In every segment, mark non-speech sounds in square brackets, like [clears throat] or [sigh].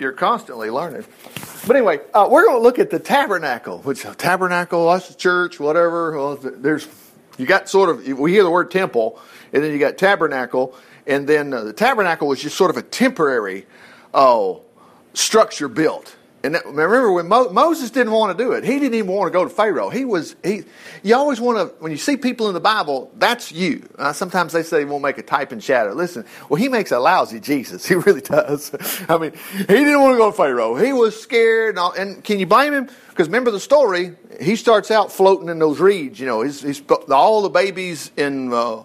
You're constantly learning. But anyway, uh, we're going to look at the tabernacle, which tabernacle, that's the church, whatever. Well, there's you got sort of we hear the word temple, and then you got tabernacle, and then uh, the tabernacle was just sort of a temporary uh, structure built. And that, remember when Mo, Moses didn't want to do it, he didn't even want to go to Pharaoh. He was he. You always want to when you see people in the Bible, that's you. Uh, sometimes they say he won't make a type and shadow. Listen, well he makes a lousy Jesus. [laughs] He really does. I mean, he didn't want to go to Pharaoh. He was scared. And, all, and can you blame him? Because remember the story. He starts out floating in those reeds. You know, he's, he's all the babies in. Uh,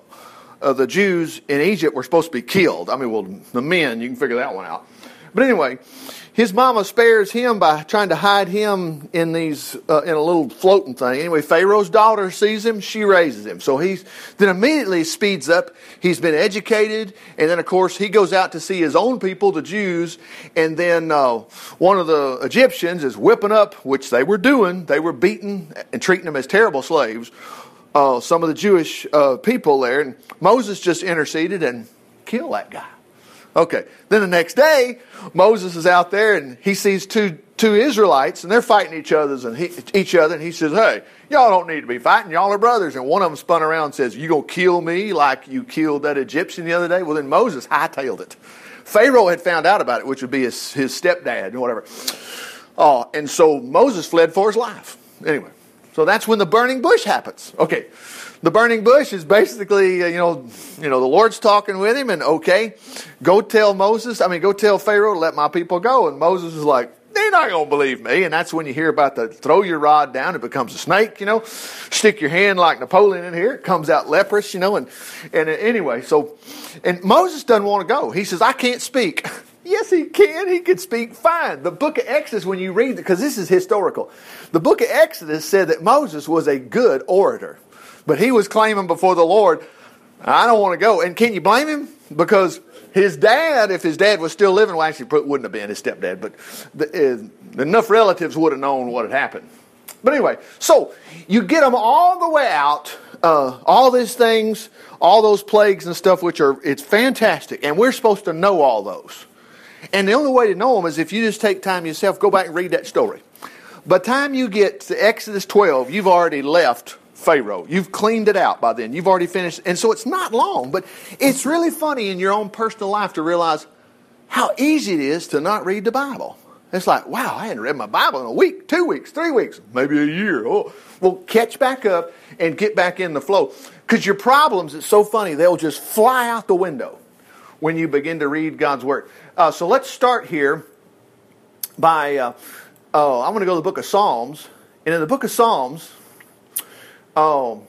uh, the Jews in Egypt were supposed to be killed. I mean, well, the men, you can figure that one out. But anyway, his mama spares him by trying to hide him in these uh, in a little floating thing. Anyway, Pharaoh's daughter sees him, she raises him. So he's then immediately speeds up. He's been educated, and then of course he goes out to see his own people, the Jews, and then uh, one of the Egyptians is whipping up, which they were doing. They were beating and treating them as terrible slaves. Uh, some of the Jewish uh, people there, and Moses just interceded and killed that guy. Okay. Then the next day, Moses is out there and he sees two two Israelites and they're fighting each other's and he, each other and he says, "Hey, y'all don't need to be fighting. Y'all are brothers." And one of them spun around and says, "You gonna kill me like you killed that Egyptian the other day?" Well, then Moses hightailed it. Pharaoh had found out about it, which would be his, his stepdad and whatever. Oh, and so Moses fled for his life. Anyway, so that's when the burning bush happens. Okay the burning bush is basically, uh, you know, you know, the Lord's talking with him, and okay, go tell Moses. I mean, go tell Pharaoh to let my people go. And Moses is like, they're not going to believe me. And that's when you hear about the throw your rod down, it becomes a snake, you know. Stick your hand like Napoleon in here, it comes out leprous, you know. And, and anyway, so, and Moses doesn't want to go. He says, I can't speak. [laughs] Yes, he can. He can speak fine. The book of Exodus, when you read, it, because this is historical, the book of Exodus said that Moses was a good orator. But he was claiming before the Lord, I don't want to go. And can you blame him? Because his dad, if his dad was still living, well, actually, wouldn't have been his stepdad, but the, uh, enough relatives would have known what had happened. But anyway, so you get them all the way out, uh, all these things, all those plagues and stuff, which are, it's fantastic. And we're supposed to know all those. And the only way to know them is if you just take time yourself, go back and read that story. By the time you get to Exodus 12, you've already left Pharaoh. You've cleaned it out by then. You've already finished. And so it's not long, but it's really funny in your own personal life to realize how easy it is to not read the Bible. It's like, wow, I hadn't read my Bible in a week, two weeks, three weeks, maybe a year. Oh, well, catch back up and get back in the flow. Because your problems, it's so funny, they'll just fly out the window when you begin to read God's Word. Uh, so let's start here by, uh, oh, I'm going to go to the book of Psalms. And in the book of Psalms, um,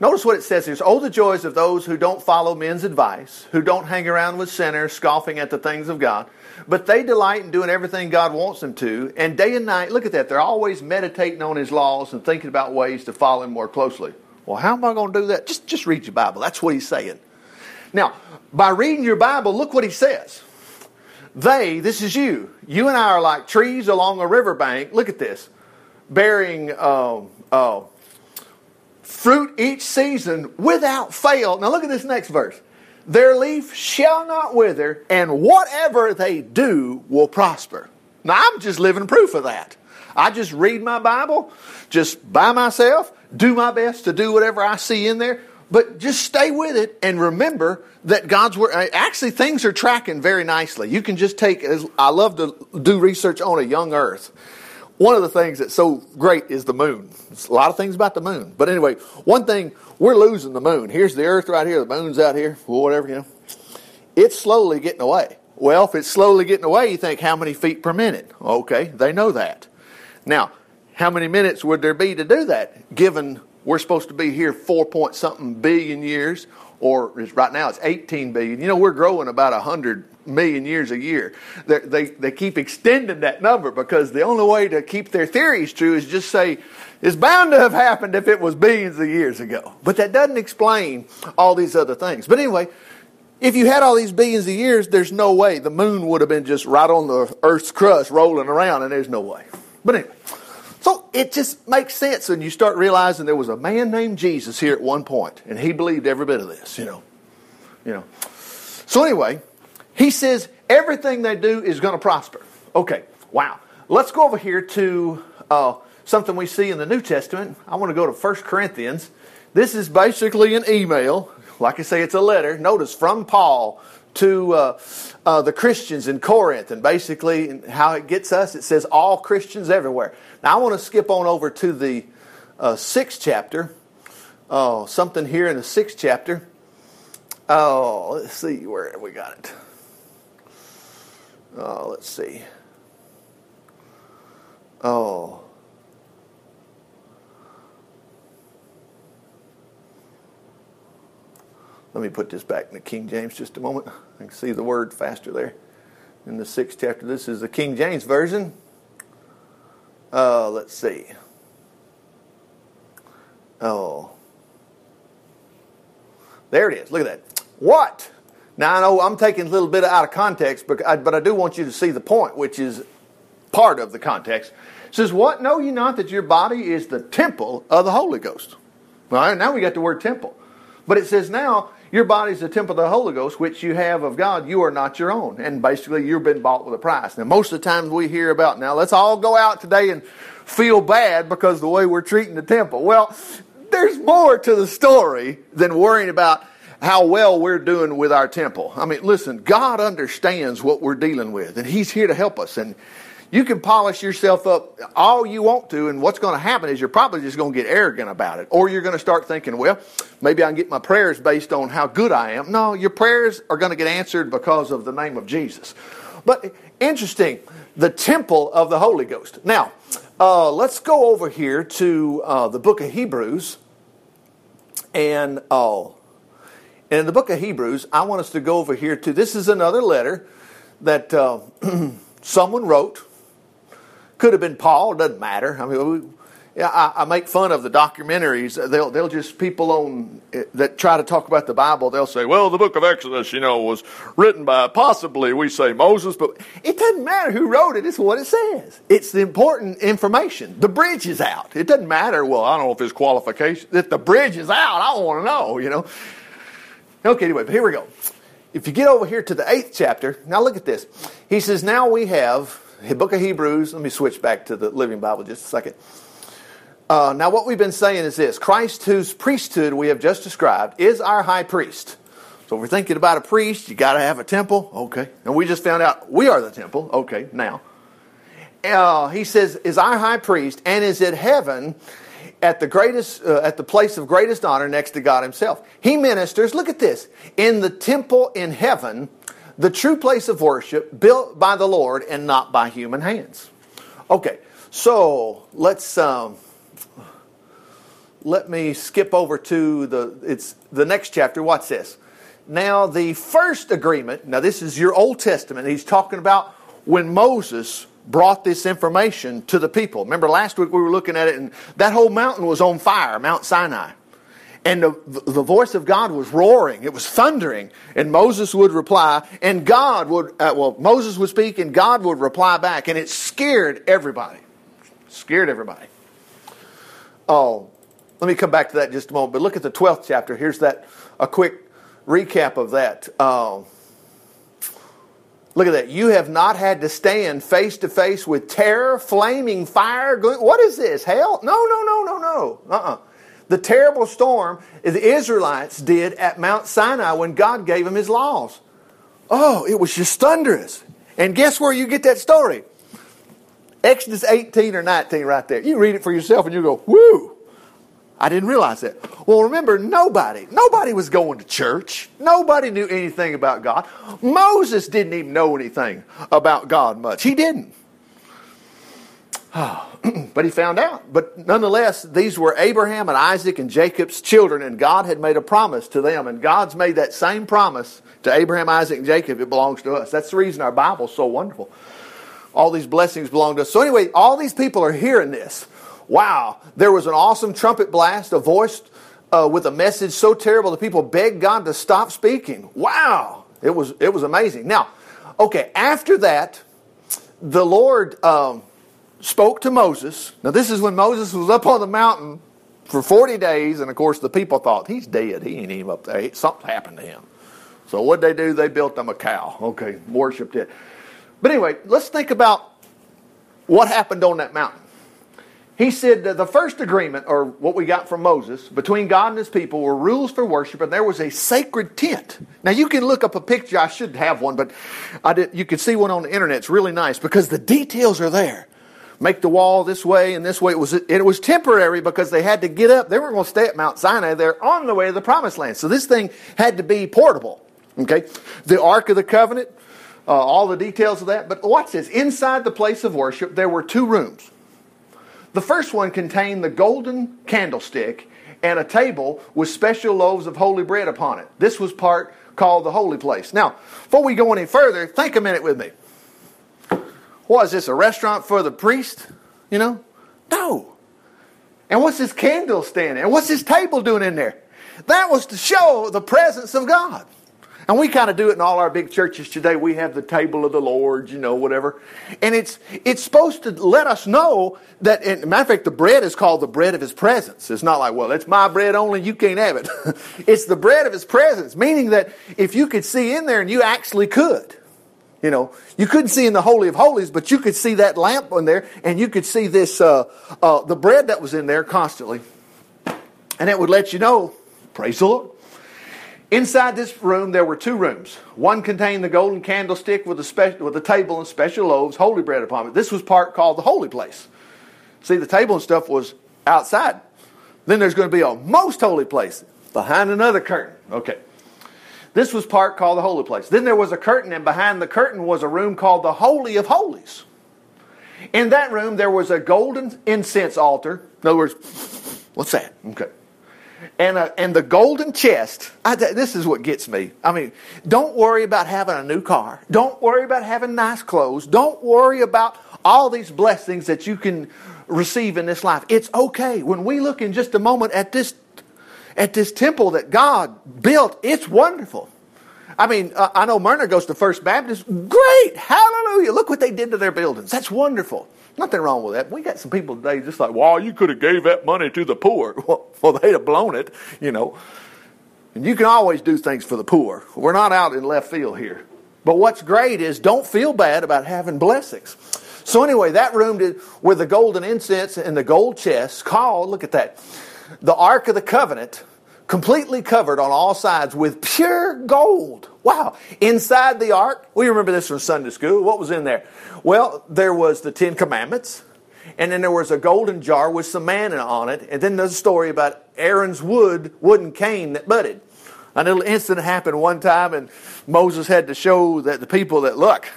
notice what it says here. Oh, the joys of those who don't follow men's advice, who don't hang around with sinners, scoffing at the things of God, but they delight in doing everything God wants them to. And day and night, look at that, they're always meditating on His laws and thinking about ways to follow Him more closely. Well, how am I going to do that? Just, just read your Bible. That's what He's saying. Now, by reading your Bible, look what He says. They, this is you. You and I are like trees along a riverbank. Look at this. Bearing. Um, uh, fruit each season without fail. Now look at this next verse. Their leaf shall not wither, and whatever they do will prosper. Now I'm just living proof of that. I just read my Bible, just by myself, do my best to do whatever I see in there, but just stay with it and remember that God's word. Actually, things are tracking very nicely. You can just take. I love to do research on a young Earth one of the things that's so great is the moon. There's a lot of things about the moon. But anyway, one thing, we're losing the moon. Here's the earth right here, the moon's out here, whatever, you know. It's slowly getting away. Well, if it's slowly getting away, you think how many feet per minute? Okay, they know that. Now, how many minutes would there be to do that, given we're supposed to be here four point something billion years, or right now it's 18 billion. You know, we're growing about 100 million years a year. They're, they they keep extending that number because the only way to keep their theories true is just say it's bound to have happened if it was billions of years ago. But that doesn't explain all these other things. But anyway, if you had all these billions of years, there's no way the moon would have been just right on the Earth's crust rolling around, and there's no way. But anyway. So it just makes sense when you start realizing there was a man named Jesus here at one point, and he believed every bit of this, you know. You know. So anyway, he says, everything they do is going to prosper. Okay, wow. Let's go over here to uh, something we see in the New Testament. I want to go to 1 Corinthians. This is basically an email. Like I say, it's a letter. Notice from Paul to uh, uh, the Christians in Corinth, and basically how it gets us. It says all Christians everywhere. Now I want to skip on over to the uh, sixth chapter. Oh, something here in the sixth chapter. Oh, let's see where we got it. Oh, let's see. Oh. Let me put this back in the King James just a moment. I can see the word faster there. In the sixth chapter, this is the King James Version. Uh, let's see. Oh. There it is. Look at that. What? Now, I know I'm taking a little bit out of context, but I, but I do want you to see the point, which is part of the context. It says, What? Know you not that your body is the temple of the Holy Ghost? Right, now we got the word temple. But it says, Now your body is the temple of the Holy Ghost, which you have of God. You are not your own. And basically, you've been bought with a price. Now, most of the times we hear about, now let's all go out today and feel bad because the way we're treating the temple. Well, there's more to the story than worrying about how well we're doing with our temple. I mean, listen, God understands what we're dealing with, and He's here to help us. And you can polish yourself up all you want to, and what's going to happen is you're probably just going to get arrogant about it. Or you're going to start thinking, well, maybe I can get my prayers based on how good I am. No, your prayers are going to get answered because of the name of Jesus. But interesting, the temple of the Holy Ghost. Now, uh, let's go over here to uh, the book of Hebrews. And, uh, in the book of Hebrews, I want us to go over here to this is another letter that uh, [clears throat] someone wrote could have been Paul, doesn't matter. I mean, we, yeah, I, I, make fun of the documentaries. They'll they'll just people on eh, that try to talk about the Bible. They'll say, "Well, the Book of Exodus, you know, was written by possibly we say Moses, but it doesn't matter who wrote it. It's what it says. It's the important information. The bridge is out. It doesn't matter. Well, I don't know if his qualification. If the bridge is out, I want to know. You know. Okay, anyway, but here we go. If you get over here to the eighth chapter, now look at this. He says, "Now we have." The book of Hebrews. Let me switch back to the Living Bible just a second. Uh, now, what we've been saying is this Christ, whose priesthood we have just described, is our high priest. So, if we're thinking about a priest, you got to have a temple. Okay. And we just found out we are the temple. Okay, now. Uh, he says, is our high priest and is in heaven at the greatest uh, at the place of greatest honor next to God himself. He ministers, look at this, in the temple in heaven the true place of worship built by the Lord and not by human hands. Okay, so let's um, let me skip over to the it's the next chapter. What's this? Now the first agreement. Now this is your Old Testament. He's talking about when Moses brought this information to the people. Remember last week we were looking at it, and that whole mountain was on fire, Mount Sinai and the, the voice of God was roaring, it was thundering, and Moses would reply, and God would, uh, well, Moses would speak, and God would reply back, and it scared everybody. Scared everybody. Oh, let me come back to that just a moment, but look at the 12th chapter. Here's that, a quick recap of that. Uh, Look at that. You have not had to stand face to face with terror, flaming fire. What is this? Hell? No, no, no, no, no. Uh uh-uh. uh the terrible storm the Israelites did at Mount Sinai when God gave them his laws. Oh, it was just thunderous. And guess where you get that story? Exodus 18 or 19 right there. You read it for yourself and you go, whoo. I didn't realize that. Well, remember, nobody, nobody was going to church. Nobody knew anything about God. Moses didn't even know anything about God much. He didn't. [clears throat] but he found out. But nonetheless, these were Abraham and Isaac and Jacob's children, and God had made a promise to them. And God's made that same promise to Abraham, Isaac, and Jacob. It belongs to us. That's the reason our Bible's so wonderful. All these blessings belong to us. So, anyway, all these people are hearing this. Wow, there was an awesome trumpet blast, a voice uh, with a message so terrible that people begged God to stop speaking. Wow, it was, it was amazing. Now, okay, after that, the Lord. Um, spoke to Moses. Now, this is when Moses was up on the mountain for 40 days, and of course, the people thought, he's dead. He ain't even up there. Something happened to him. So what they do? They built them a cow. Okay, worshipped it. But anyway, let's think about what happened on that mountain. He said the first agreement, or what we got from Moses, between God and his people were rules for worship, and there was a sacred tent. Now you can look up a picture. I should have one, but I did, you can see one on the internet. It's really nice because the details are there. Make the wall this way and this way. It was, it was temporary because they had to get up. They weren't going to stay at Mount Sinai. They're on the way to the promised land. So this thing had to be portable. Okay? The Ark of the Covenant, uh, all the details of that. But watch this. Inside the place of worship, there were two rooms. The first one contained the golden candlestick and a table with special loaves of holy bread upon it. This was part called the holy place. Now, before we go any further, think a minute with me. What is this, a restaurant for the priest? You know? No. And what's this candle standing? And what's this table doing in there? That was to show the presence of God. And we kind of do it in all our big churches today. We have the table of the Lord, you know, whatever. And it's it's supposed to let us know that, and matter of fact, the bread is called the bread of His presence. It's not like, well, it's my bread only, you can't have it. [laughs] it's the bread of His presence, meaning that if you could see in there, and you actually could, you know, you couldn't see in the Holy of Holies, but you could see that lamp on there, and you could see this, uh, uh, the bread that was in there constantly. And it would let you know, praise the Lord Inside this room, there were two rooms. One contained the golden candlestick with a, special, with a table and special loaves, holy bread upon it. This was part called the holy place. See, the table and stuff was outside. Then there's going to be a most holy place behind another curtain. Okay. This was part called the holy place. Then there was a curtain, and behind the curtain was a room called the Holy of Holies. In that room, there was a golden incense altar. In other words, what's that? Okay and, a, and the golden chest. I, this is what gets me. I mean, don't worry about having a new car. Don't worry about having nice clothes. Don't worry about all these blessings that you can receive in this life. It's okay. When we look in just a moment at this, at this temple that God built, it's wonderful. I mean, uh, I know Myrna goes to First Baptist. Great. Hallelujah. Look what they did to their buildings. That's wonderful. Nothing wrong with that. We got some people today just like, well, you could have gave that money to the poor. [laughs] Well, well, they'd have blown it, you know. And you can always do things for the poor. We're not out in left field here. But what's great is don't feel bad about having blessings. So anyway, that room did, with the golden incense and the gold chest called, look at that, the Ark of the Covenant, completely covered on all sides with pure gold. Wow. Inside the ark, we remember this from Sunday school. What was in there? Well, there was the Ten Commandments, and then there was a golden jar with some manna on it, and then there's a story about Aaron's wood, wooden cane that budded. A little incident happened one time, and Moses had to show that the people that look,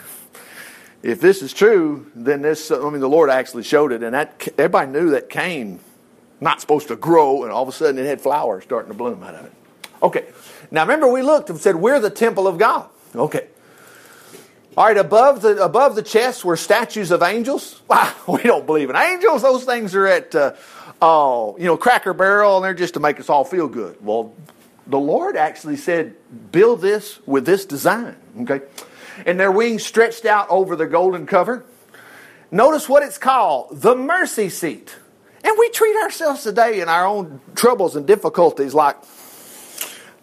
if this is true, then this. I mean, the Lord actually showed it, and that everybody knew that cane not supposed to grow, and all of a sudden it had flowers starting to bloom out of it. Okay, now remember we looked and said we're the temple of God. Okay, all right, above the above the chest were statues of angels. [laughs] Wow, we don't believe in angels. Those things are at uh, uh, you know Cracker Barrel, and they're just to make us all feel good. Well, the Lord actually said, "Build this with this design." Okay, and their wings stretched out over the golden cover. Notice what it's called: the mercy seat. And we treat ourselves today in our own troubles and difficulties like,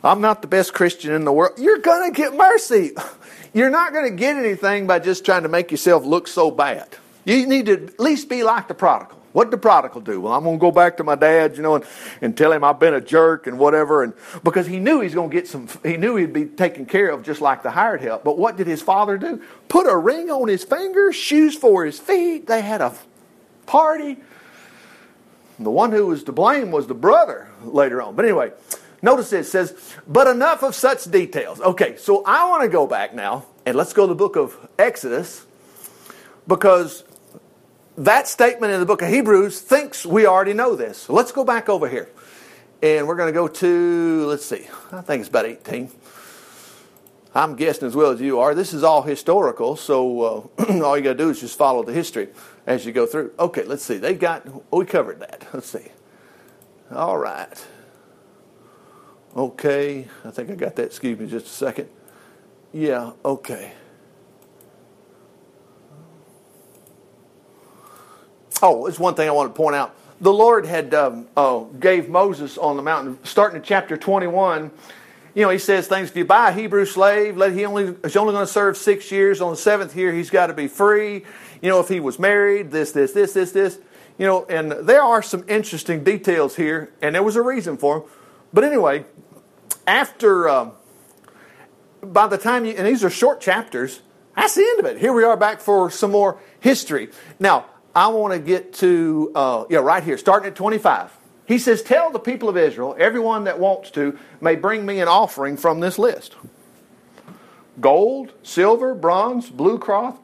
"I'm not the best Christian in the world." You're going to get mercy. [laughs] You're not going to get anything by just trying to make yourself look so bad. You need to at least be like the prodigal. What did the prodigal do? Well, I'm going to go back to my dad, you know, and, and tell him I've been a jerk and whatever. And because he knew he's going to get some, he knew he'd be taken care of just like the hired help. But what did his father do? Put a ring on his finger, shoes for his feet. They had a party. The one who was to blame was the brother later on. But anyway, Notice it says, but enough of such details. Okay, so I want to go back now and let's go to the book of Exodus because that statement in the book of Hebrews thinks we already know this. So let's go back over here. And we're going to go to, let's see, I think it's about 18. I'm guessing as well as you are. This is all historical, so uh, [clears throat] all you got to do is just follow the history as you go through. Okay, let's see. They got, we covered that. [laughs] Let's see. All right. Okay, I think I got that. Excuse me just a second. Yeah, okay. Oh, it's one thing I want to point out. The Lord had um, uh, gave Moses on the mountain, starting in chapter 21, you know, he says things. If you buy a Hebrew slave, let he only he's only going to serve six years. On the seventh year, he's got to be free. You know, if he was married, this, this, this, this, this. You know, and there are some interesting details here, and there was a reason for them. But anyway, after um, by the time you and these are short chapters, that's the end of it. Here we are back for some more history. Now, I want to get to uh, yeah right here, starting at twenty five. He says, Tell the people of Israel, everyone that wants to may bring me an offering from this list gold, silver, bronze, blue cloth.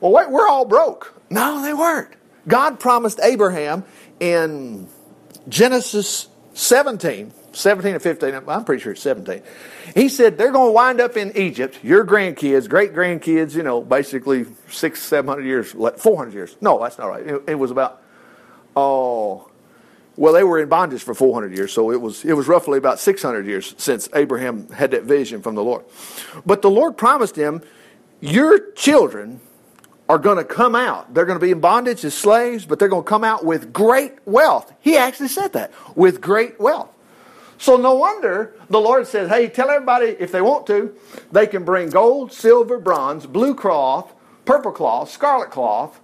Well, wait, we're all broke. No, they weren't. God promised Abraham in Genesis 17, 17 or 15, I'm pretty sure it's 17. He said they're going to wind up in Egypt, your grandkids, great grandkids, you know, basically six, 700 years, 400 years. No, that's not right. It, it was about, oh, well, they were in bondage for 400 years, so it was, it was roughly about 600 years since Abraham had that vision from the Lord. But the Lord promised him, Your children are going to come out. They're going to be in bondage as slaves, but they're going to come out with great wealth. He actually said that with great wealth. So no wonder the Lord says, Hey, tell everybody if they want to, they can bring gold, silver, bronze, blue cloth, purple cloth, scarlet cloth.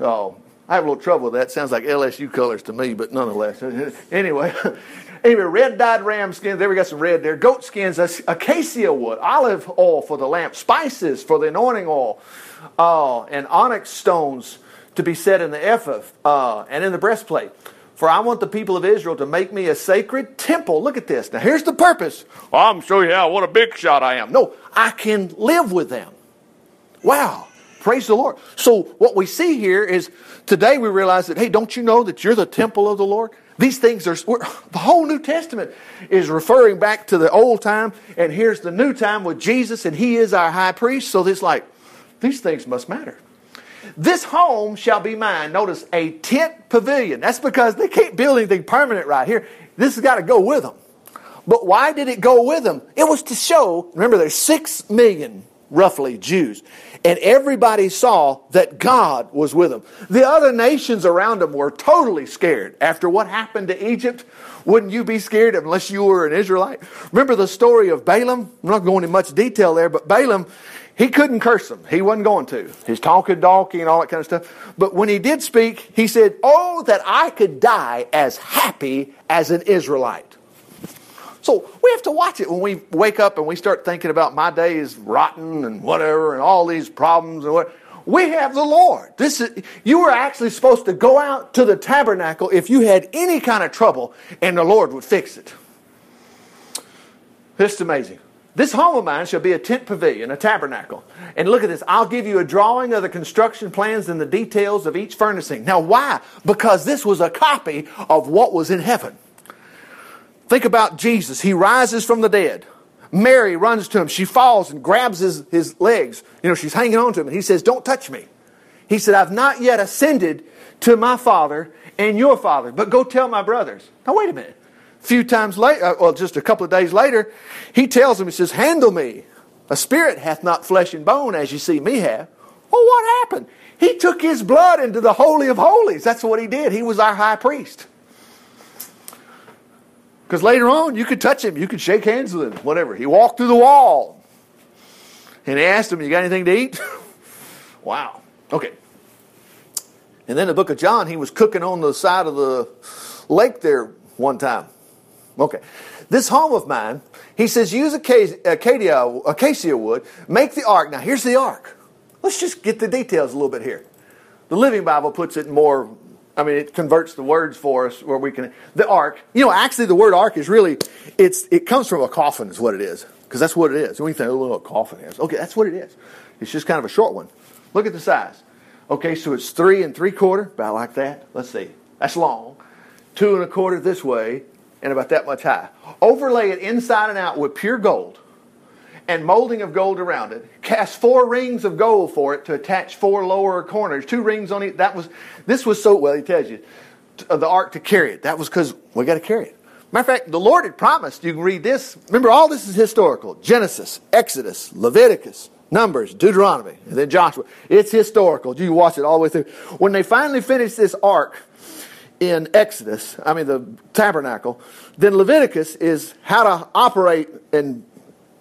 Oh, I have a little trouble with that. Sounds like LSU colors to me, but nonetheless. [laughs] anyway, [laughs] anyway, red dyed ram skins. There we got some red there. Goat skins, acacia wood, olive oil for the lamp, spices for the anointing oil, uh, and onyx stones to be set in the ephod uh, and in the breastplate. For I want the people of Israel to make me a sacred temple. Look at this. Now, here's the purpose. Well, I'm sure, yeah, what a big shot I am. No, I can live with them. Wow. Praise the Lord. So, what we see here is today we realize that, hey, don't you know that you're the temple of the Lord? These things are, [laughs] the whole New Testament is referring back to the old time, and here's the new time with Jesus, and He is our high priest. So, it's like, these things must matter. This home shall be mine. Notice a tent pavilion. That's because they can't build anything permanent right here. This has got to go with them. But why did it go with them? It was to show, remember, there's six million roughly Jews. And everybody saw that God was with them. The other nations around them were totally scared. After what happened to Egypt, wouldn't you be scared unless you were an Israelite? Remember the story of Balaam? I'm not going into much detail there, but Balaam, he couldn't curse them. He wasn't going to. He's talking donkey and all that kind of stuff. But when he did speak, he said, Oh, that I could die as happy as an Israelite. So we have to watch it when we wake up and we start thinking about my day is rotten and whatever and all these problems and what. We have the Lord. This is, you were actually supposed to go out to the tabernacle if you had any kind of trouble and the Lord would fix it. This is amazing. This home of mine shall be a tent pavilion, a tabernacle. And look at this. I'll give you a drawing of the construction plans and the details of each furnishing. Now, why? Because this was a copy of what was in heaven. Think about Jesus. He rises from the dead. Mary runs to him. She falls and grabs his, his legs. You know, she's hanging on to him. And he says, Don't touch me. He said, I've not yet ascended to my Father and your Father, but go tell my brothers. Now, wait a minute. A few times later, uh, well, just a couple of days later, he tells them, He says, Handle me. A spirit hath not flesh and bone as you see me have. Well, what happened? He took his blood into the Holy of Holies. That's what he did. He was our high priest. Because later on, you could touch him, you could shake hands with him, whatever. He walked through the wall. And he asked him, You got anything to eat? [laughs] wow. Okay. And then the book of John, he was cooking on the side of the lake there one time. Okay. This home of mine, he says, use acacia, acacia wood, make the ark. Now, here's the ark. Let's just get the details a little bit here. The Living Bible puts it more I mean, it converts the words for us where we can. The ark, you know, actually, the word ark is really, it's it comes from a coffin, is what it is, because that's what it is. When you think, oh, a coffin is, okay, that's what it is. It's just kind of a short one. Look at the size. Okay, so it's three and three quarter, about like that. Let's see, that's long. Two and a quarter this way, and about that much high. Overlay it inside and out with pure gold and molding of gold around it. Cast four rings of gold for it to attach four lower corners, two rings on it. That was this was so well. He tells you the ark to carry it. That was because we got to carry it. Matter of fact, the Lord had promised. You can read this. Remember, all this is historical: Genesis, Exodus, Leviticus, Numbers, Deuteronomy, and then Joshua. It's historical. You watch it all the way through. When they finally finished this ark, in Exodus, I mean the tabernacle. Then Leviticus is how to operate and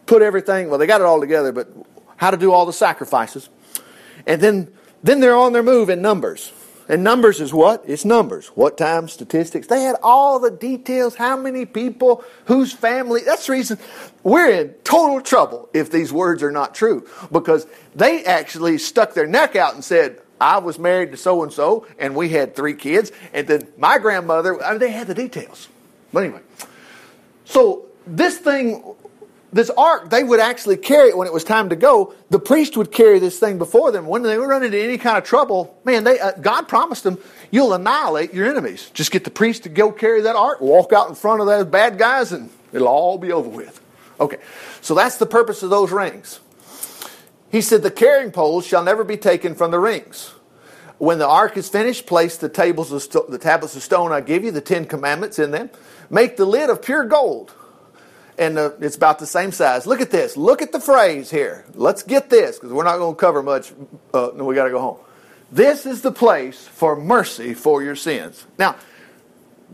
put everything, well, they got it all together, but how to do all the sacrifices. And then, then they're on their move in Numbers. And Numbers is what? It's numbers. What time, statistics. They had all the details, how many people, whose family. That's the reason we're in total trouble if these words are not true. Because they actually stuck their neck out and said, I was married to so and so, and we had three kids. And then my grandmother, I mean, they had the details. But anyway, so this thing this ark, they would actually carry it when it was time to go. The priest would carry this thing before them. When they were run into any kind of trouble, man, they, uh, God promised them, you'll annihilate your enemies. Just get the priest to go carry that ark, walk out in front of those bad guys, and it'll all be over with. Okay, so that's the purpose of those rings. He said, The carrying poles shall never be taken from the rings. When the ark is finished, place the tables of the tablets of stone I give you, the Ten Commandments in them. Make the lid of pure gold and uh, it's about the same size. Look at this. Look at the phrase here. Let's get this because we're not going to cover much. Uh, no, we got to go home. This is the place for mercy for your sins. Now,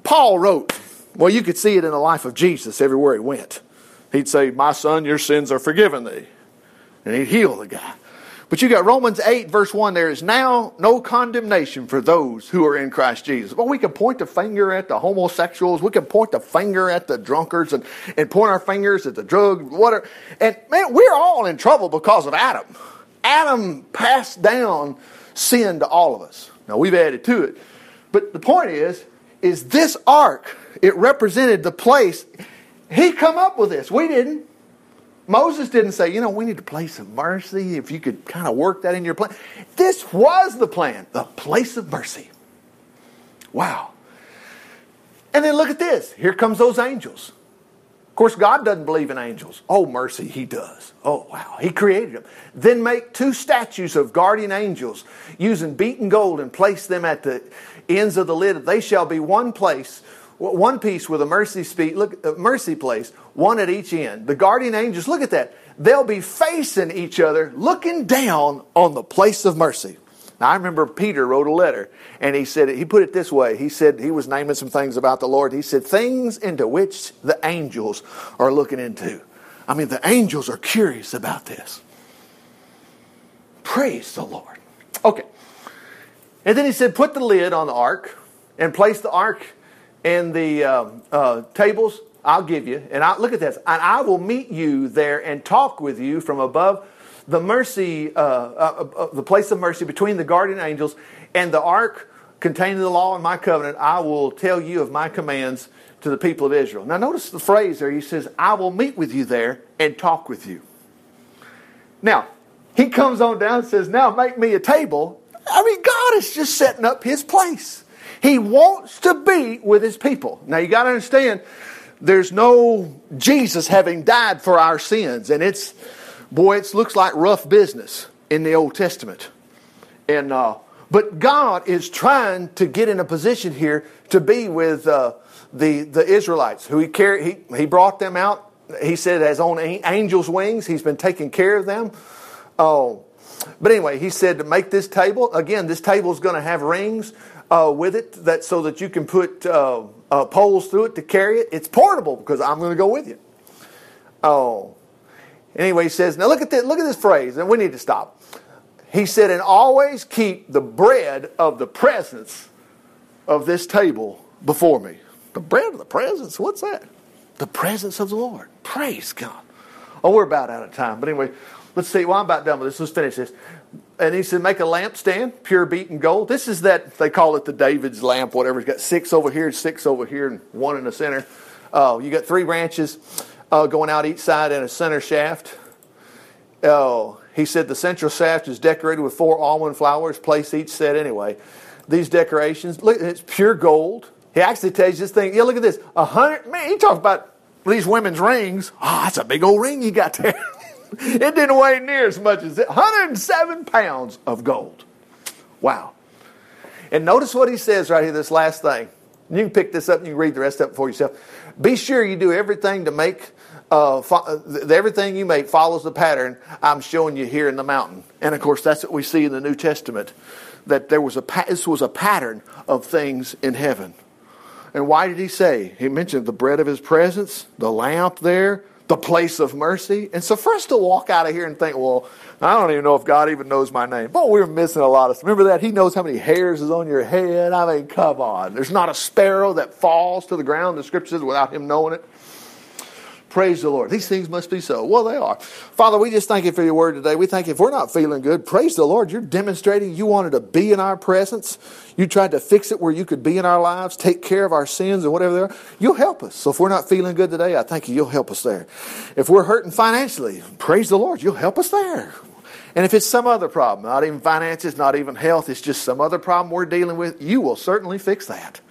Paul wrote, well, you could see it in the life of Jesus everywhere he went. He'd say, My son, your sins are forgiven thee. And he'd heal the guy. But you got Romans 8, verse 1, there is now no condemnation for those who are in Christ Jesus. Well, we can point the finger at the homosexuals, we can point the finger at the drunkards and, and point our fingers at the drug, whatever. And man, we're all in trouble because of Adam. Adam passed down sin to all of us. Now we've added to it. But the point is, is this ark, it represented the place. He come up with this. We didn't. Moses didn't say, you know, we need to place of mercy. If you could kind of work that in your plan. This was the plan, the place of mercy. Wow. And then look at this. Here comes those angels. Of course, God doesn't believe in angels. Oh, mercy, He does. Oh, wow. He created them. Then make two statues of guardian angels using beaten gold and place them at the ends of the lid. They shall be one place one piece with a mercy speak, look, mercy place, one at each end. The guardian angels, look at that. They'll be facing each other, looking down on the place of mercy. Now, I remember Peter wrote a letter, and he said, he put it this way. He said, he was naming some things about the Lord. He said, things into which the angels are looking into. I mean, the angels are curious about this. Praise the Lord. Okay. And then he said, put the lid on the ark and place the ark and the uh, uh, tables I'll give you. And I, look at this. And I will meet you there and talk with you from above the mercy, uh, uh, uh, the place of mercy between the guardian angels and the ark containing the law and my covenant. I will tell you of my commands to the people of Israel. Now, notice the phrase there. He says, I will meet with you there and talk with you. Now, he comes on down and says, Now make me a table. I mean, God is just setting up his place. He wants to be with his people. Now you got to understand, there's no Jesus having died for our sins. And it's, boy, it looks like rough business in the Old Testament. And, uh, but God is trying to get in a position here to be with uh, the, the Israelites who he, carried, he, he brought them out. He said, as on angel's wings, he's been taking care of them. Oh, but anyway, he said to make this table. Again, this table is going to have rings uh, with it that so that you can put uh, uh, poles through it to carry it. It's portable because I'm going to go with you. Oh, anyway, he says now look at this. Look at this phrase, and we need to stop. He said, and always keep the bread of the presence of this table before me. The bread of the presence. What's that? The presence of the Lord. Praise God. Oh, we're about out of time, but anyway, let's see. Well, I'm about done with this. Let's finish this and he said, make a lampstand, pure beaten gold. This is that, they call it the David's lamp, whatever. It's got six over here, six over here, and one in the center. Uh, you got three branches uh, going out each side and a center shaft. Uh, he said the central shaft is decorated with four almond flowers, place each set anyway. These decorations, look, it's pure gold. He actually tells you this thing. Yeah, look at this. A hundred, man, he talks about these women's rings. Oh, that's a big old ring you got there. [laughs] [laughs] it didn't weigh near as much as it. 107 pounds of gold. Wow. And notice what he says right here, this last thing. You can pick this up and you can read the rest of it for yourself. Be sure you do everything to make uh, fo- everything you make follows the pattern I'm showing you here in the mountain. And of course, that's what we see in the New Testament that there was a this was a pattern of things in heaven. And why did he say? He mentioned the bread of his presence, the lamp there, the place of mercy. And so for us to walk out of here and think, well, I don't even know if God even knows my name. But we're missing a lot of Remember that? He knows how many hairs is on your head. I mean, come on. There's not a sparrow that falls to the ground, the scripture says, without him knowing it. Praise the Lord. These things must be so. Well, they are. Father, we just thank you for your word today. We thank you if we're not feeling good, praise the Lord. You're demonstrating you wanted to be in our presence. You tried to fix it where you could be in our lives, take care of our sins and whatever they are. You'll help us. So if we're not feeling good today, I thank you. You'll help us there. If we're hurting financially, praise the Lord. You'll help us there. And if it's some other problem, not even finances, not even health, it's just some other problem we're dealing with, you will certainly fix that.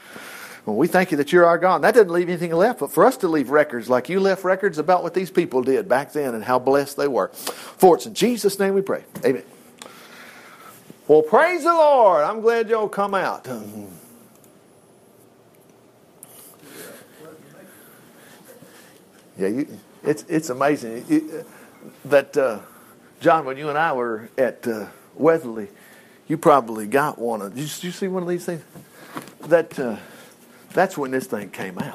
Well, we thank you that you're our God. That doesn't leave anything left, but for us to leave records like you left records about what these people did back then and how blessed they were. For it's in Jesus' name we pray. Amen. Well, praise the Lord. I'm glad y'all come out. Yeah, you, it's it's amazing it, that uh, John, when you and I were at uh, Weatherly, you probably got one of. Did you, did you see one of these things? That. Uh, that's when this thing came out.